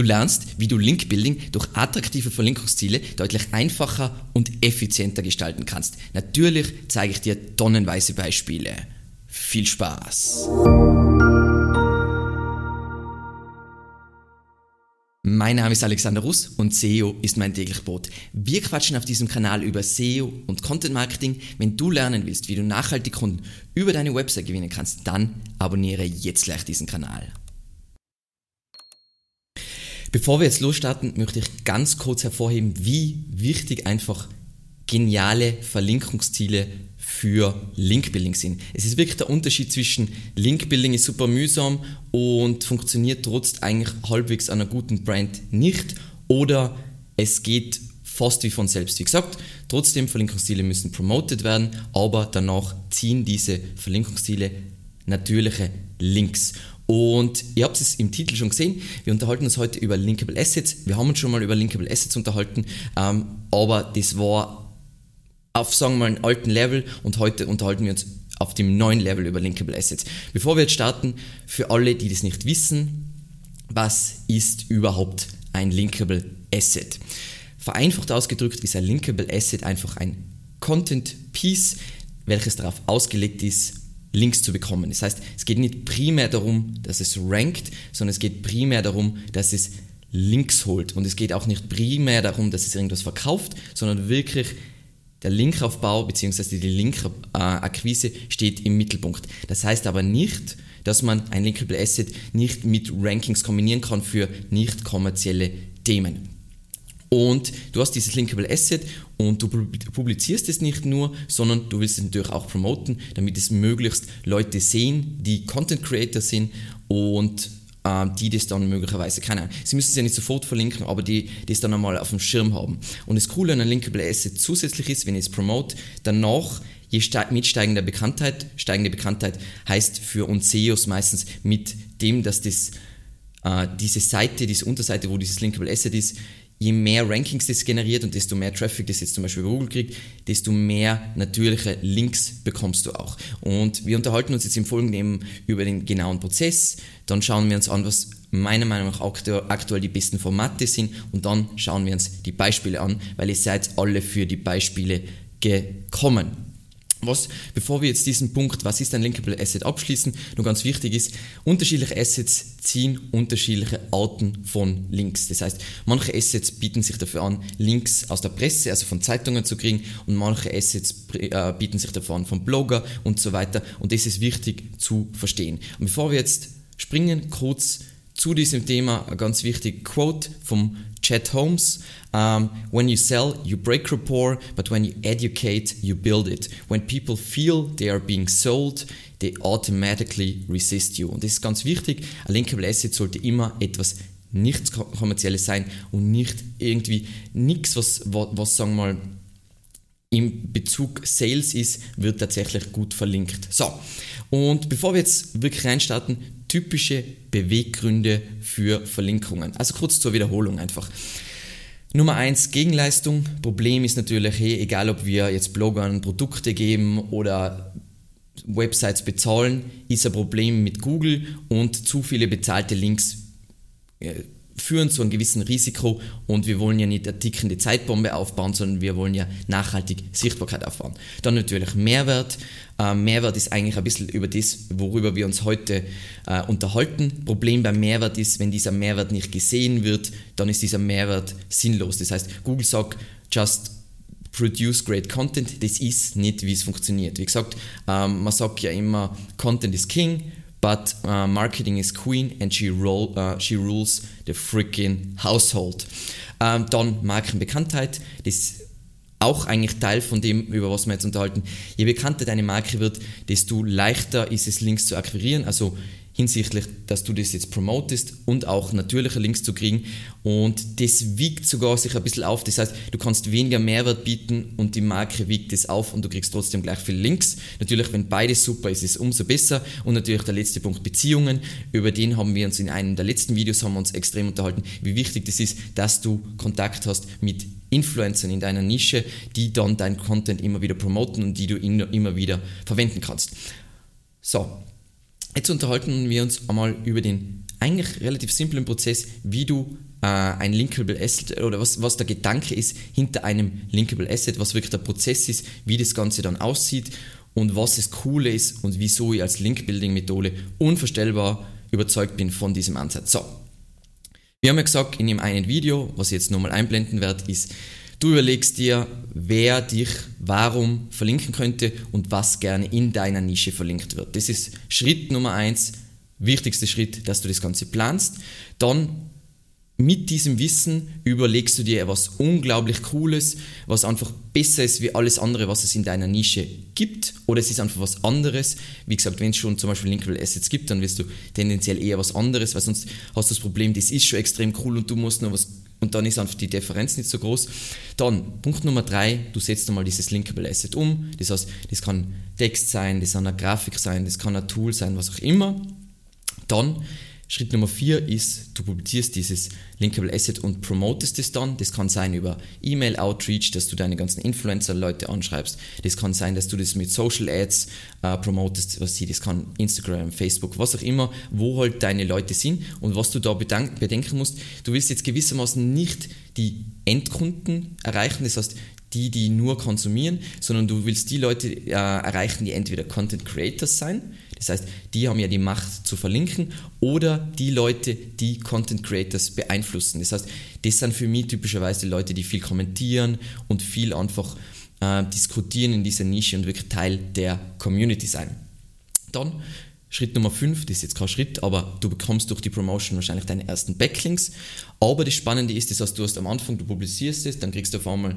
Du lernst, wie du Linkbuilding durch attraktive Verlinkungsziele deutlich einfacher und effizienter gestalten kannst. Natürlich zeige ich dir tonnenweise Beispiele. Viel Spaß! Mein Name ist Alexander Russ und SEO ist mein täglich Brot. Wir quatschen auf diesem Kanal über SEO und Content Marketing. Wenn du lernen willst, wie du nachhaltig Kunden über deine Website gewinnen kannst, dann abonniere jetzt gleich diesen Kanal. Bevor wir jetzt losstarten, möchte ich ganz kurz hervorheben, wie wichtig einfach geniale Verlinkungsziele für Linkbuilding sind. Es ist wirklich der Unterschied zwischen Linkbuilding ist super mühsam und funktioniert trotz eigentlich halbwegs einer guten Brand nicht oder es geht fast wie von selbst. Wie gesagt, trotzdem Verlinkungsziele müssen promoted werden, aber danach ziehen diese Verlinkungsziele natürliche Links. Und ihr habt es im Titel schon gesehen, wir unterhalten uns heute über Linkable Assets. Wir haben uns schon mal über Linkable Assets unterhalten, ähm, aber das war auf, sagen wir mal, einem alten Level und heute unterhalten wir uns auf dem neuen Level über Linkable Assets. Bevor wir jetzt starten, für alle, die das nicht wissen, was ist überhaupt ein Linkable Asset? Vereinfacht ausgedrückt ist ein Linkable Asset einfach ein Content Piece, welches darauf ausgelegt ist, Links zu bekommen. Das heißt, es geht nicht primär darum, dass es rankt, sondern es geht primär darum, dass es Links holt. Und es geht auch nicht primär darum, dass es irgendwas verkauft, sondern wirklich der Linkaufbau bzw. die Linkakquise steht im Mittelpunkt. Das heißt aber nicht, dass man ein Linkable Asset nicht mit Rankings kombinieren kann für nicht kommerzielle Themen. Und du hast dieses Linkable Asset und du publizierst es nicht nur, sondern du willst es natürlich auch promoten, damit es möglichst Leute sehen, die Content Creator sind und äh, die das dann möglicherweise, keine Ahnung, sie müssen es ja nicht sofort verlinken, aber die das dann einmal auf dem Schirm haben. Und das Coole an einem Linkable Asset zusätzlich ist, wenn ich es promote, danach je mit steigender Bekanntheit, steigende Bekanntheit heißt für uns SEOs meistens mit dem, dass das, äh, diese Seite, diese Unterseite, wo dieses Linkable Asset ist, je mehr Rankings das generiert und desto mehr Traffic das jetzt zum Beispiel Google kriegt, desto mehr natürliche Links bekommst du auch. Und wir unterhalten uns jetzt im Folgenden über den genauen Prozess, dann schauen wir uns an, was meiner Meinung nach aktuell die besten Formate sind und dann schauen wir uns die Beispiele an, weil ihr seid alle für die Beispiele gekommen. Was, bevor wir jetzt diesen Punkt, was ist ein Linkable Asset, abschließen, nur ganz wichtig ist, unterschiedliche Assets ziehen unterschiedliche Arten von Links. Das heißt, manche Assets bieten sich dafür an, Links aus der Presse, also von Zeitungen zu kriegen und manche Assets äh, bieten sich dafür an, von Blogger und so weiter. Und das ist wichtig zu verstehen. Und bevor wir jetzt springen, kurz zu diesem Thema ein ganz wichtig Quote vom Chet Holmes. Um, when you sell, you break rapport, but when you educate, you build it. When people feel they are being sold, they automatically resist you. Und das ist ganz wichtig. Ein Linkable Asset sollte immer etwas nichts kommerzielles sein und nicht irgendwie nichts, was, was, sagen wir mal, im Bezug Sales ist, wird tatsächlich gut verlinkt. So, und bevor wir jetzt wirklich reinstarten, typische Beweggründe für Verlinkungen. Also kurz zur Wiederholung einfach. Nummer eins Gegenleistung. Problem ist natürlich, hey, egal ob wir jetzt Bloggern Produkte geben oder Websites bezahlen, ist ein Problem mit Google und zu viele bezahlte Links äh, führen zu einem gewissen Risiko und wir wollen ja nicht eine tickende Zeitbombe aufbauen, sondern wir wollen ja nachhaltig Sichtbarkeit aufbauen. Dann natürlich Mehrwert. Äh, Mehrwert ist eigentlich ein bisschen über das, worüber wir uns heute äh, unterhalten. Problem beim Mehrwert ist, wenn dieser Mehrwert nicht gesehen wird, dann ist dieser Mehrwert sinnlos. Das heißt, Google sagt, just produce great content. Das ist nicht, wie es funktioniert. Wie gesagt, ähm, man sagt ja immer, Content is King but uh, marketing is queen and she, roll, uh, she rules the freaking household. Ähm, dann Markenbekanntheit, das auch eigentlich Teil von dem, über was wir jetzt unterhalten. Je bekannter deine Marke wird, desto leichter ist es, Links zu akquirieren. Also hinsichtlich, dass du das jetzt promotest und auch natürliche Links zu kriegen. Und das wiegt sogar sich ein bisschen auf. Das heißt, du kannst weniger Mehrwert bieten und die Marke wiegt es auf und du kriegst trotzdem gleich viele Links. Natürlich, wenn beides super ist, ist es umso besser. Und natürlich der letzte Punkt, Beziehungen. Über den haben wir uns in einem der letzten Videos haben wir uns extrem unterhalten, wie wichtig das ist, dass du Kontakt hast mit Influencern in deiner Nische, die dann deinen Content immer wieder promoten und die du immer wieder verwenden kannst. So, Jetzt unterhalten wir uns einmal über den eigentlich relativ simplen Prozess, wie du äh, ein Linkable Asset oder was, was der Gedanke ist hinter einem Linkable Asset, was wirklich der Prozess ist, wie das Ganze dann aussieht und was das Coole ist und wieso ich als Link-Building-Methode unvorstellbar überzeugt bin von diesem Ansatz. So, wir haben ja gesagt in dem einen Video, was ich jetzt nochmal einblenden werde, ist, du überlegst dir, wer dich warum verlinken könnte und was gerne in deiner Nische verlinkt wird. Das ist Schritt Nummer eins, wichtigster Schritt, dass du das Ganze planst. Dann mit diesem Wissen überlegst du dir etwas unglaublich Cooles, was einfach besser ist wie alles andere, was es in deiner Nische gibt. Oder es ist einfach was anderes. Wie gesagt, wenn es schon zum Beispiel Linkable Assets gibt, dann wirst du tendenziell eher was anderes, weil sonst hast du das Problem, das ist schon extrem cool und du musst noch was und dann ist einfach die Differenz nicht so groß. Dann, Punkt Nummer drei, du setzt einmal dieses Linkable Asset um. Das heißt, das kann Text sein, das kann eine Grafik sein, das kann ein Tool sein, was auch immer. Dann Schritt Nummer vier ist, du publizierst dieses Linkable Asset und promotest es dann. Das kann sein über E-Mail-Outreach, dass du deine ganzen Influencer-Leute anschreibst. Das kann sein, dass du das mit Social Ads äh, promotest, was sie, das kann Instagram, Facebook, was auch immer, wo halt deine Leute sind. Und was du da bedenken musst, du willst jetzt gewissermaßen nicht die Endkunden erreichen, das heißt die, die nur konsumieren, sondern du willst die Leute äh, erreichen, die entweder Content Creators sein, das heißt, die haben ja die Macht zu verlinken oder die Leute, die Content Creators beeinflussen. Das heißt, das sind für mich typischerweise Leute, die viel kommentieren und viel einfach äh, diskutieren in dieser Nische und wirklich Teil der Community sein. Dann Schritt Nummer 5, das ist jetzt kein Schritt, aber du bekommst durch die Promotion wahrscheinlich deine ersten Backlinks. Aber das Spannende ist, das heißt, du hast am Anfang, du publizierst es, dann kriegst du auf einmal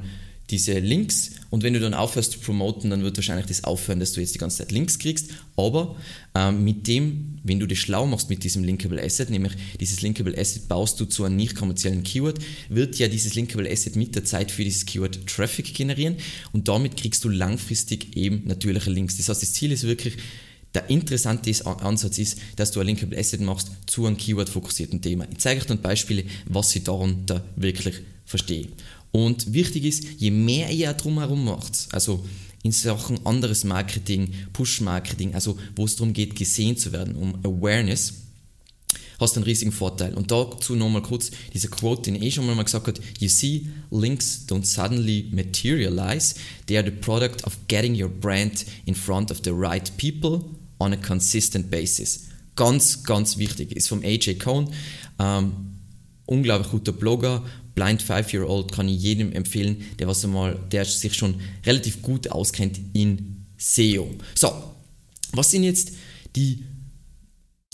diese Links und wenn du dann aufhörst zu promoten, dann wird wahrscheinlich das aufhören, dass du jetzt die ganze Zeit Links kriegst. Aber ähm, mit dem, wenn du das schlau machst mit diesem Linkable Asset, nämlich dieses Linkable Asset baust du zu einem nicht kommerziellen Keyword, wird ja dieses Linkable Asset mit der Zeit für dieses Keyword Traffic generieren und damit kriegst du langfristig eben natürliche Links. Das heißt, das Ziel ist wirklich, der interessante Ansatz ist, dass du ein Linkable Asset machst zu einem Keyword-fokussierten Thema. Ich zeige euch dann Beispiele, was ich darunter wirklich verstehe. Und wichtig ist, je mehr ihr drumherum macht, also in Sachen anderes Marketing, Push-Marketing, also wo es darum geht, gesehen zu werden, um Awareness, hast du einen riesigen Vorteil. Und dazu nochmal kurz dieser Quote, den ich eh schon mal gesagt habe, you see, links don't suddenly materialize, they are the product of getting your brand in front of the right people on a consistent basis. Ganz, ganz wichtig, ist vom AJ Cohn, ähm, unglaublich guter Blogger, Blind Five-Year-Old kann ich jedem empfehlen, der, was einmal, der sich schon relativ gut auskennt in SEO. So, was sind jetzt die,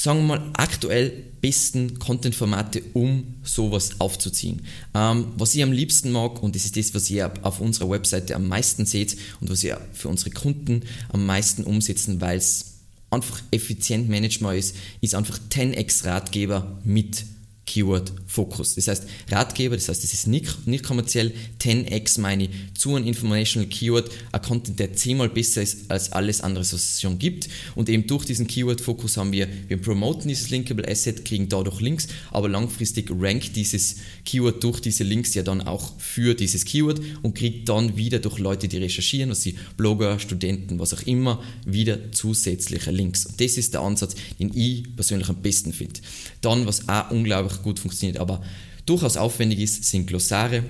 sagen wir mal, aktuell besten Content-Formate, um sowas aufzuziehen? Ähm, was ich am liebsten mag, und das ist das, was ihr auf unserer Webseite am meisten seht und was wir für unsere Kunden am meisten umsetzen, weil es einfach effizient managbar ist, ist einfach 10x Ratgeber mit Keyword-Fokus. Das heißt, Ratgeber, das heißt, es ist nicht, nicht kommerziell, 10x meine zu einem Informational Keyword, ein Content, der zehnmal besser ist als alles andere, was es schon gibt. Und eben durch diesen Keyword-Fokus haben wir, wir promoten dieses Linkable Asset, kriegen dadurch Links, aber langfristig rankt dieses Keyword durch diese Links ja dann auch für dieses Keyword und kriegt dann wieder durch Leute, die recherchieren, was sie Blogger, Studenten, was auch immer, wieder zusätzliche Links. Und das ist der Ansatz, den ich persönlich am besten finde. Dann, was auch unglaublich gut funktioniert, aber durchaus aufwendig ist, sind Glossare.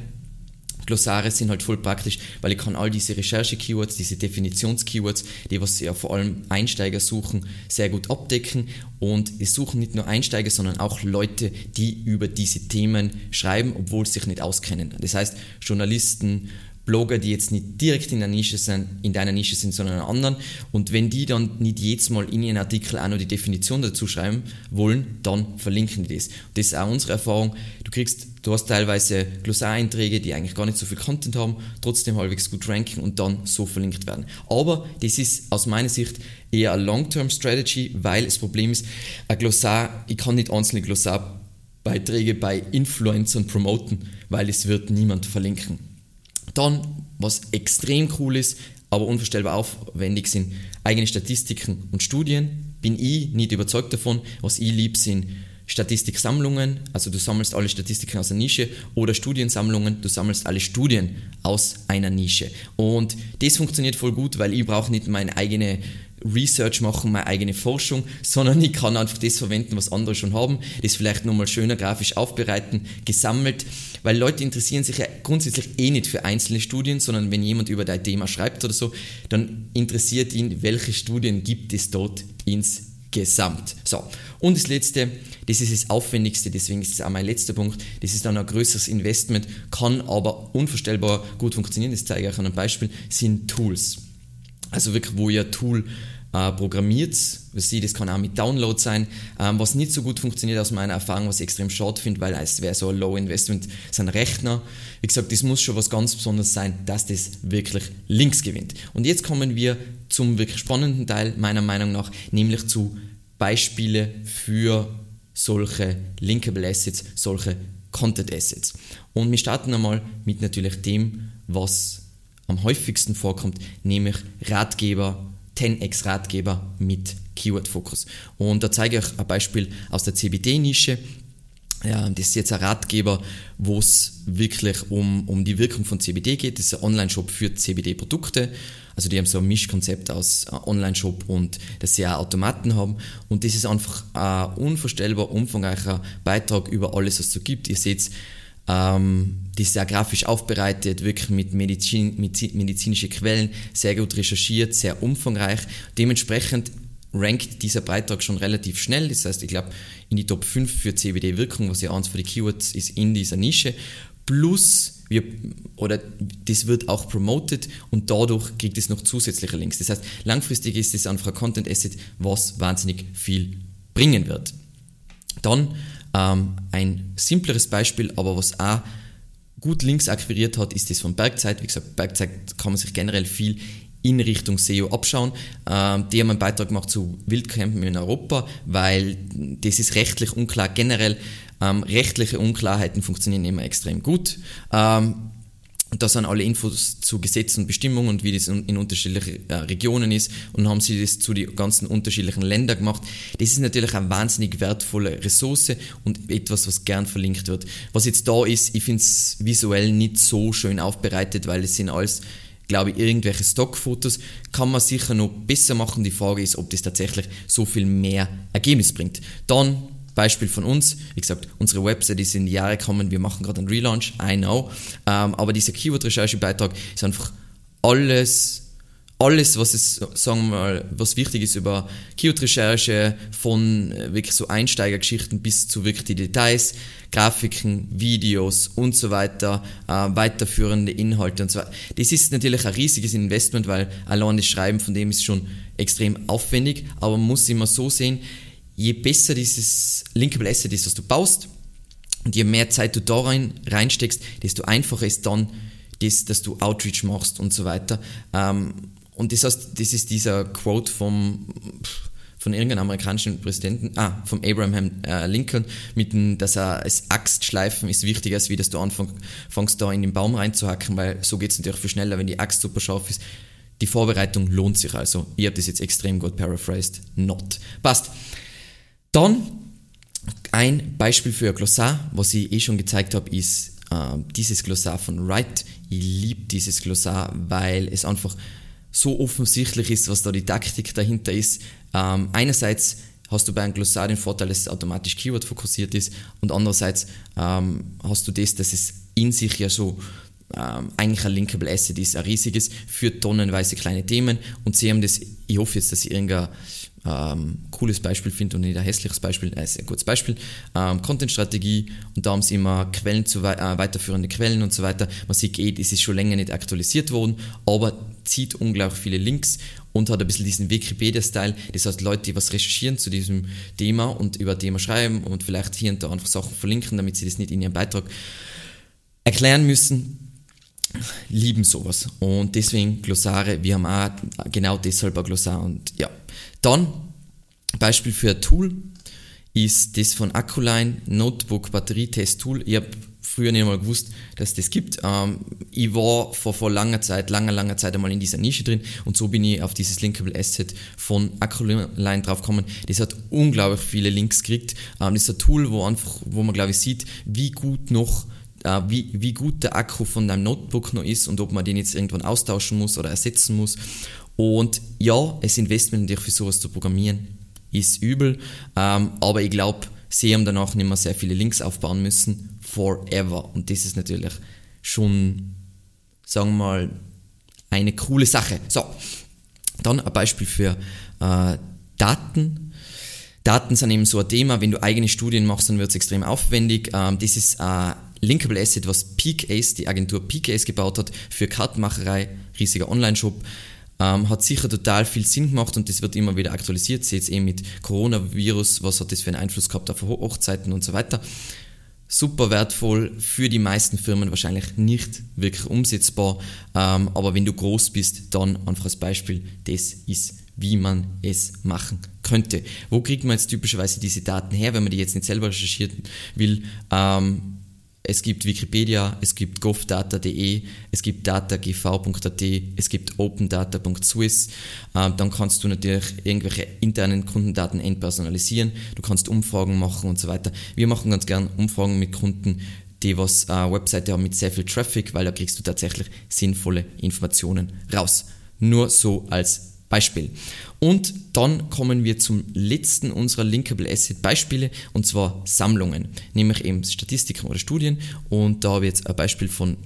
Glossare sind halt voll praktisch, weil ich kann all diese Recherche-Keywords, diese Definitions-Keywords, die was ja vor allem Einsteiger suchen, sehr gut abdecken und es suchen nicht nur Einsteiger, sondern auch Leute, die über diese Themen schreiben, obwohl sie sich nicht auskennen. Das heißt, Journalisten, Blogger, die jetzt nicht direkt in der Nische sind, in deiner Nische sind, sondern in einer anderen. Und wenn die dann nicht jedes Mal in ihren Artikel auch noch die Definition dazu schreiben wollen, dann verlinken die das. Und das ist auch unsere Erfahrung. Du kriegst, du hast teilweise Glossareinträge, die eigentlich gar nicht so viel Content haben, trotzdem halbwegs gut ranken und dann so verlinkt werden. Aber das ist aus meiner Sicht eher eine Long-Term-Strategy, weil das Problem ist, ein Glossar, ich kann nicht einzelne Glossarbeiträge bei Influencern promoten, weil es wird niemand verlinken. Dann, was extrem cool ist, aber unvorstellbar aufwendig sind, eigene Statistiken und Studien. Bin ich nicht überzeugt davon. Was ich lieb sind Statistiksammlungen, also du sammelst alle Statistiken aus einer Nische oder Studiensammlungen, du sammelst alle Studien aus einer Nische. Und das funktioniert voll gut, weil ich brauche nicht meine eigene Research machen, meine eigene Forschung, sondern ich kann einfach das verwenden, was andere schon haben, das vielleicht nochmal schöner grafisch aufbereiten, gesammelt, weil Leute interessieren sich ja grundsätzlich eh nicht für einzelne Studien, sondern wenn jemand über dein Thema schreibt oder so, dann interessiert ihn, welche Studien gibt es dort insgesamt. So, und das letzte, das ist das aufwendigste, deswegen ist es auch mein letzter Punkt, das ist dann ein größeres Investment, kann aber unvorstellbar gut funktionieren, das zeige ich euch an einem Beispiel, sind Tools. Also wirklich, wo ihr Tool äh, programmiert, Sie, das kann auch mit Download sein. Ähm, was nicht so gut funktioniert aus meiner Erfahrung, was ich extrem schade finde, weil es wäre so ein Low Investment, sind Rechner. Wie gesagt, das muss schon was ganz Besonderes sein, dass das wirklich Links gewinnt. Und jetzt kommen wir zum wirklich spannenden Teil meiner Meinung nach, nämlich zu Beispiele für solche Linkable Assets, solche Content Assets. Und wir starten einmal mit natürlich dem, was am häufigsten vorkommt, nämlich Ratgeber, 10x Ratgeber mit Keyword-Fokus. Und da zeige ich euch ein Beispiel aus der CBD-Nische. Ja, das ist jetzt ein Ratgeber, wo es wirklich um, um die Wirkung von CBD geht. Das ist ein Online-Shop für CBD-Produkte. Also die haben so ein Mischkonzept aus äh, Online-Shop und dass sie auch Automaten haben. Und das ist einfach ein unvorstellbar umfangreicher Beitrag über alles, was es so gibt. Ihr seht ähm, die ist sehr grafisch aufbereitet, wirklich mit, Medizin, mit medizinischen Quellen, sehr gut recherchiert, sehr umfangreich. Dementsprechend rankt dieser Beitrag schon relativ schnell. Das heißt, ich glaube, in die Top 5 für CBD-Wirkung, was ja eins für die Keywords ist in dieser Nische. Plus, wir, oder das wird auch promoted und dadurch kriegt es noch zusätzliche Links. Das heißt, langfristig ist es einfach ein Content Asset, was wahnsinnig viel bringen wird. Dann ähm, ein simpleres Beispiel, aber was auch gut Links akquiriert hat, ist das von Bergzeit. Wie gesagt, Bergzeit kann man sich generell viel in Richtung SEO abschauen. Ähm, die haben einen Beitrag gemacht zu Wildcampen in Europa, weil das ist rechtlich unklar. Generell ähm, rechtliche Unklarheiten funktionieren immer extrem gut. Ähm, da sind alle Infos zu Gesetzen und Bestimmungen und wie das in unterschiedlichen äh, Regionen ist und haben sie das zu den ganzen unterschiedlichen Ländern gemacht. Das ist natürlich eine wahnsinnig wertvolle Ressource und etwas, was gern verlinkt wird. Was jetzt da ist, ich finde es visuell nicht so schön aufbereitet, weil es sind alles glaube ich, irgendwelche Stockfotos kann man sicher noch besser machen. Die Frage ist, ob das tatsächlich so viel mehr Ergebnis bringt. Dann Beispiel von uns, wie gesagt, unsere Website ist in die Jahre gekommen, wir machen gerade einen Relaunch, I know, ähm, aber dieser Keyword-Recherche-Beitrag ist einfach alles, alles, was es, sagen wir mal, was wichtig ist über Keyword-Recherche, von äh, wirklich so Einsteigergeschichten bis zu wirklich die Details, Grafiken, Videos und so weiter, äh, weiterführende Inhalte und so weiter. Das ist natürlich ein riesiges Investment, weil allein das Schreiben von dem ist schon extrem aufwendig, aber man muss immer so sehen, je besser dieses Linkable Asset ist, was du baust, und je mehr Zeit du da rein, reinsteckst, desto einfacher ist dann das, dass du Outreach machst und so weiter. Ähm, und das heißt, das ist dieser Quote vom, von irgendeinem amerikanischen Präsidenten, ah, vom Abraham äh, Lincoln, mit dem, dass er als Axt schleifen ist wichtiger, als wie dass du anfängst, da in den Baum reinzuhacken, weil so geht es natürlich viel schneller, wenn die Axt super scharf ist. Die Vorbereitung lohnt sich also. Ich habe das jetzt extrem gut paraphrased. Not. Passt. Dann ein Beispiel für ein Glossar, was ich eh schon gezeigt habe, ist äh, dieses Glossar von Wright. Ich liebe dieses Glossar, weil es einfach so offensichtlich ist, was da die Taktik dahinter ist. Ähm, einerseits hast du bei einem Glossar den Vorteil, dass es automatisch Keyword fokussiert ist und andererseits ähm, hast du das, dass es in sich ja so ähm, eigentlich ein Linkable Asset ist, ein riesiges, für tonnenweise kleine Themen und sie haben das, ich hoffe jetzt, dass sie irgendein ähm, cooles Beispiel finde und nicht ein hässliches Beispiel, äh, ein gutes Beispiel, ähm, Content-Strategie und da haben sie immer Quellen zu äh, weiterführende Quellen und so weiter. Man sieht eh, es ist schon länger nicht aktualisiert worden, aber zieht unglaublich viele Links und hat ein bisschen diesen Wikipedia-Style. Das heißt, Leute, die was recherchieren zu diesem Thema und über Thema schreiben und vielleicht hier und da einfach Sachen verlinken, damit sie das nicht in ihrem Beitrag erklären müssen, lieben sowas. Und deswegen Glossare, wir haben auch genau deshalb ein Glossar und ja. Dann, Beispiel für ein Tool ist das von Acculine Notebook Batterietest Tool. Ich habe früher nicht mal gewusst, dass das gibt. Ähm, ich war vor, vor langer Zeit, langer, langer Zeit einmal in dieser Nische drin und so bin ich auf dieses Linkable Asset von Acculine drauf gekommen. Das hat unglaublich viele Links gekriegt. Ähm, das ist ein Tool, wo einfach, wo man glaube ich sieht, wie gut noch äh, wie, wie gut der Akku von deinem Notebook noch ist und ob man den jetzt irgendwann austauschen muss oder ersetzen muss. Und ja, es Investment natürlich für sowas zu programmieren ist übel, ähm, aber ich glaube, sie haben danach nicht mehr sehr viele Links aufbauen müssen, forever. Und das ist natürlich schon, sagen wir mal, eine coole Sache. So, dann ein Beispiel für äh, Daten. Daten sind eben so ein Thema, wenn du eigene Studien machst, dann wird es extrem aufwendig. Ähm, das ist ein Linkable Asset, was PeakAce, die Agentur PeakAce gebaut hat für Kartenmacherei, riesiger Online-Shop. Ähm, hat sicher total viel Sinn gemacht und das wird immer wieder aktualisiert. Seht eh mit Coronavirus, was hat das für einen Einfluss gehabt auf Hochzeiten und so weiter. Super wertvoll, für die meisten Firmen wahrscheinlich nicht wirklich umsetzbar, ähm, aber wenn du groß bist, dann einfach als Beispiel, das ist, wie man es machen könnte. Wo kriegt man jetzt typischerweise diese Daten her, wenn man die jetzt nicht selber recherchieren will? Ähm, es gibt Wikipedia, es gibt govdata.de, es gibt datagv.at, es gibt opendata.swiss. Ähm, dann kannst du natürlich irgendwelche internen Kundendaten entpersonalisieren, du kannst Umfragen machen und so weiter. Wir machen ganz gern Umfragen mit Kunden, die was äh, Webseite haben mit sehr viel Traffic, weil da kriegst du tatsächlich sinnvolle Informationen raus. Nur so als Beispiel. Und dann kommen wir zum letzten unserer Linkable Asset Beispiele und zwar Sammlungen, nämlich eben Statistiken oder Studien. Und da habe ich jetzt ein Beispiel von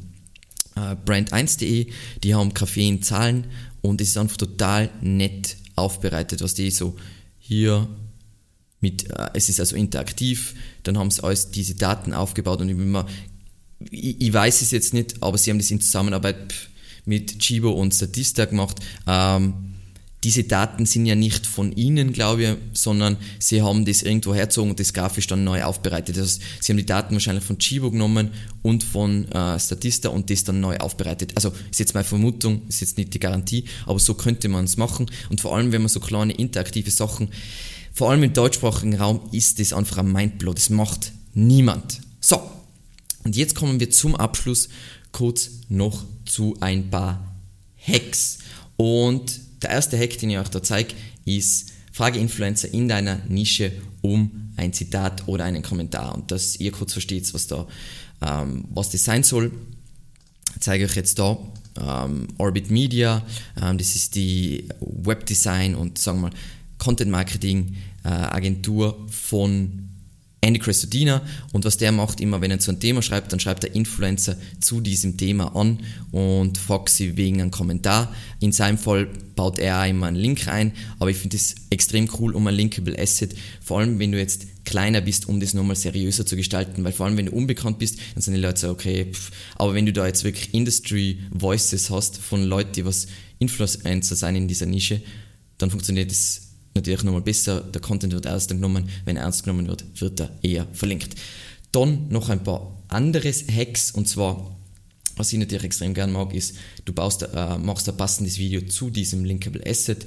äh, brand1.de, die haben Kaffee in Zahlen und es ist einfach total nett aufbereitet, was die so hier mit, äh, es ist also interaktiv, dann haben sie alles diese Daten aufgebaut und ich, immer, ich, ich weiß es jetzt nicht, aber sie haben das in Zusammenarbeit mit Chibo und Statista gemacht. Ähm, diese Daten sind ja nicht von Ihnen, glaube ich, sondern Sie haben das irgendwo herzogen und das grafisch dann neu aufbereitet. Das Sie haben die Daten wahrscheinlich von Chibo genommen und von äh, Statista und das dann neu aufbereitet. Also ist jetzt meine Vermutung, ist jetzt nicht die Garantie, aber so könnte man es machen. Und vor allem, wenn man so kleine interaktive Sachen, vor allem im deutschsprachigen Raum, ist das einfach ein Mindblow. Das macht niemand. So, und jetzt kommen wir zum Abschluss kurz noch zu ein paar Hacks. Und der erste Hack, den ich euch da zeige, ist, frage Influencer in deiner Nische um ein Zitat oder einen Kommentar und dass ihr kurz versteht, was da, ähm, was das sein soll. zeige ich euch jetzt da ähm, Orbit Media, ähm, das ist die Webdesign und sagen wir Content Marketing äh, Agentur von Andy Crestodina und was der macht, immer wenn er zu einem Thema schreibt, dann schreibt er Influencer zu diesem Thema an und sie wegen einem Kommentar. In seinem Fall baut er auch immer einen Link ein, aber ich finde das extrem cool um ein Linkable Asset, vor allem wenn du jetzt kleiner bist, um das nochmal seriöser zu gestalten, weil vor allem wenn du unbekannt bist, dann sind die Leute so, okay, pff. aber wenn du da jetzt wirklich Industry Voices hast von Leuten, die was Influencer sein in dieser Nische, dann funktioniert das natürlich nochmal besser. Der Content wird ernst genommen. Wenn er ernst genommen wird, wird er eher verlinkt. Dann noch ein paar andere Hacks und zwar, was ich natürlich extrem gern mag, ist, du baust, äh, machst ein passendes Video zu diesem Linkable Asset.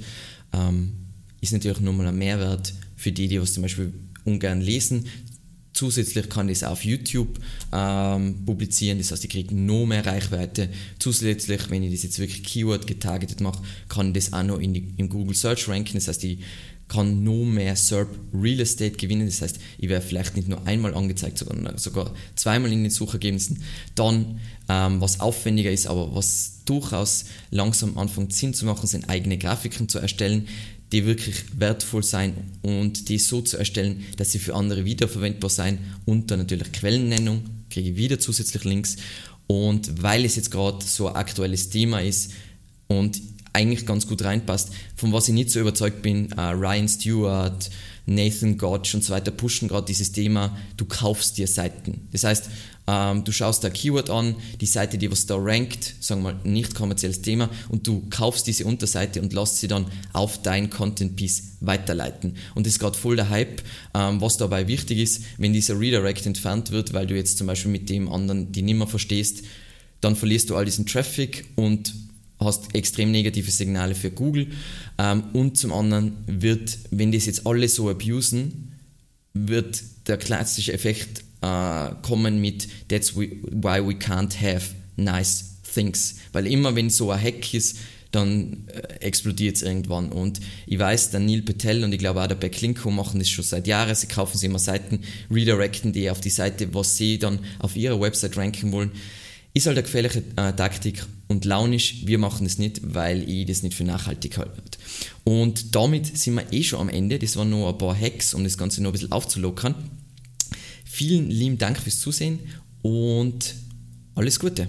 Ähm, ist natürlich nochmal ein Mehrwert für die, die was zum Beispiel ungern lesen. Zusätzlich kann ich es auf YouTube ähm, publizieren, das heißt, ich kriege noch mehr Reichweite. Zusätzlich, wenn ich das jetzt wirklich Keyword getargetet mache, kann ich das auch noch in die, im Google Search ranken. Das heißt, ich kann noch mehr SERP Real Estate gewinnen. Das heißt, ich werde vielleicht nicht nur einmal angezeigt, sondern sogar zweimal in den Suchergebnissen. Dann, ähm, was aufwendiger ist, aber was durchaus langsam anfängt Sinn zu machen, sind eigene Grafiken zu erstellen die wirklich wertvoll sein und die so zu erstellen, dass sie für andere wiederverwendbar sein und dann natürlich Quellennennung, kriege ich wieder zusätzlich Links. Und weil es jetzt gerade so ein aktuelles Thema ist und eigentlich ganz gut reinpasst, von was ich nicht so überzeugt bin, uh, Ryan Stewart, Nathan Gotch und so weiter pushen gerade dieses Thema, du kaufst dir Seiten. Das heißt, ähm, du schaust da Keyword an, die Seite, die was da rankt, sagen wir mal nicht kommerzielles Thema, und du kaufst diese Unterseite und lässt sie dann auf dein Content Piece weiterleiten. Und das ist gerade voll der Hype. Ähm, was dabei wichtig ist, wenn dieser Redirect entfernt wird, weil du jetzt zum Beispiel mit dem anderen die nimmer verstehst, dann verlierst du all diesen Traffic und hast extrem negative Signale für Google. Ähm, und zum anderen wird, wenn das jetzt alle so abusen, wird der klassische Effekt äh, kommen mit That's why we can't have nice things. Weil immer wenn so ein Hack ist, dann äh, explodiert es irgendwann. Und ich weiß, der Neil Patel und ich glaube auch der Backlinko machen das schon seit Jahren. Sie kaufen sich immer Seiten, redirecten die auf die Seite, was sie dann auf ihrer Website ranken wollen. Ist halt eine gefährliche äh, Taktik und launisch, wir machen es nicht, weil ich das nicht für nachhaltig halte. Und damit sind wir eh schon am Ende. Das waren nur ein paar Hacks, um das Ganze noch ein bisschen aufzulockern. Vielen lieben Dank fürs Zusehen und alles Gute.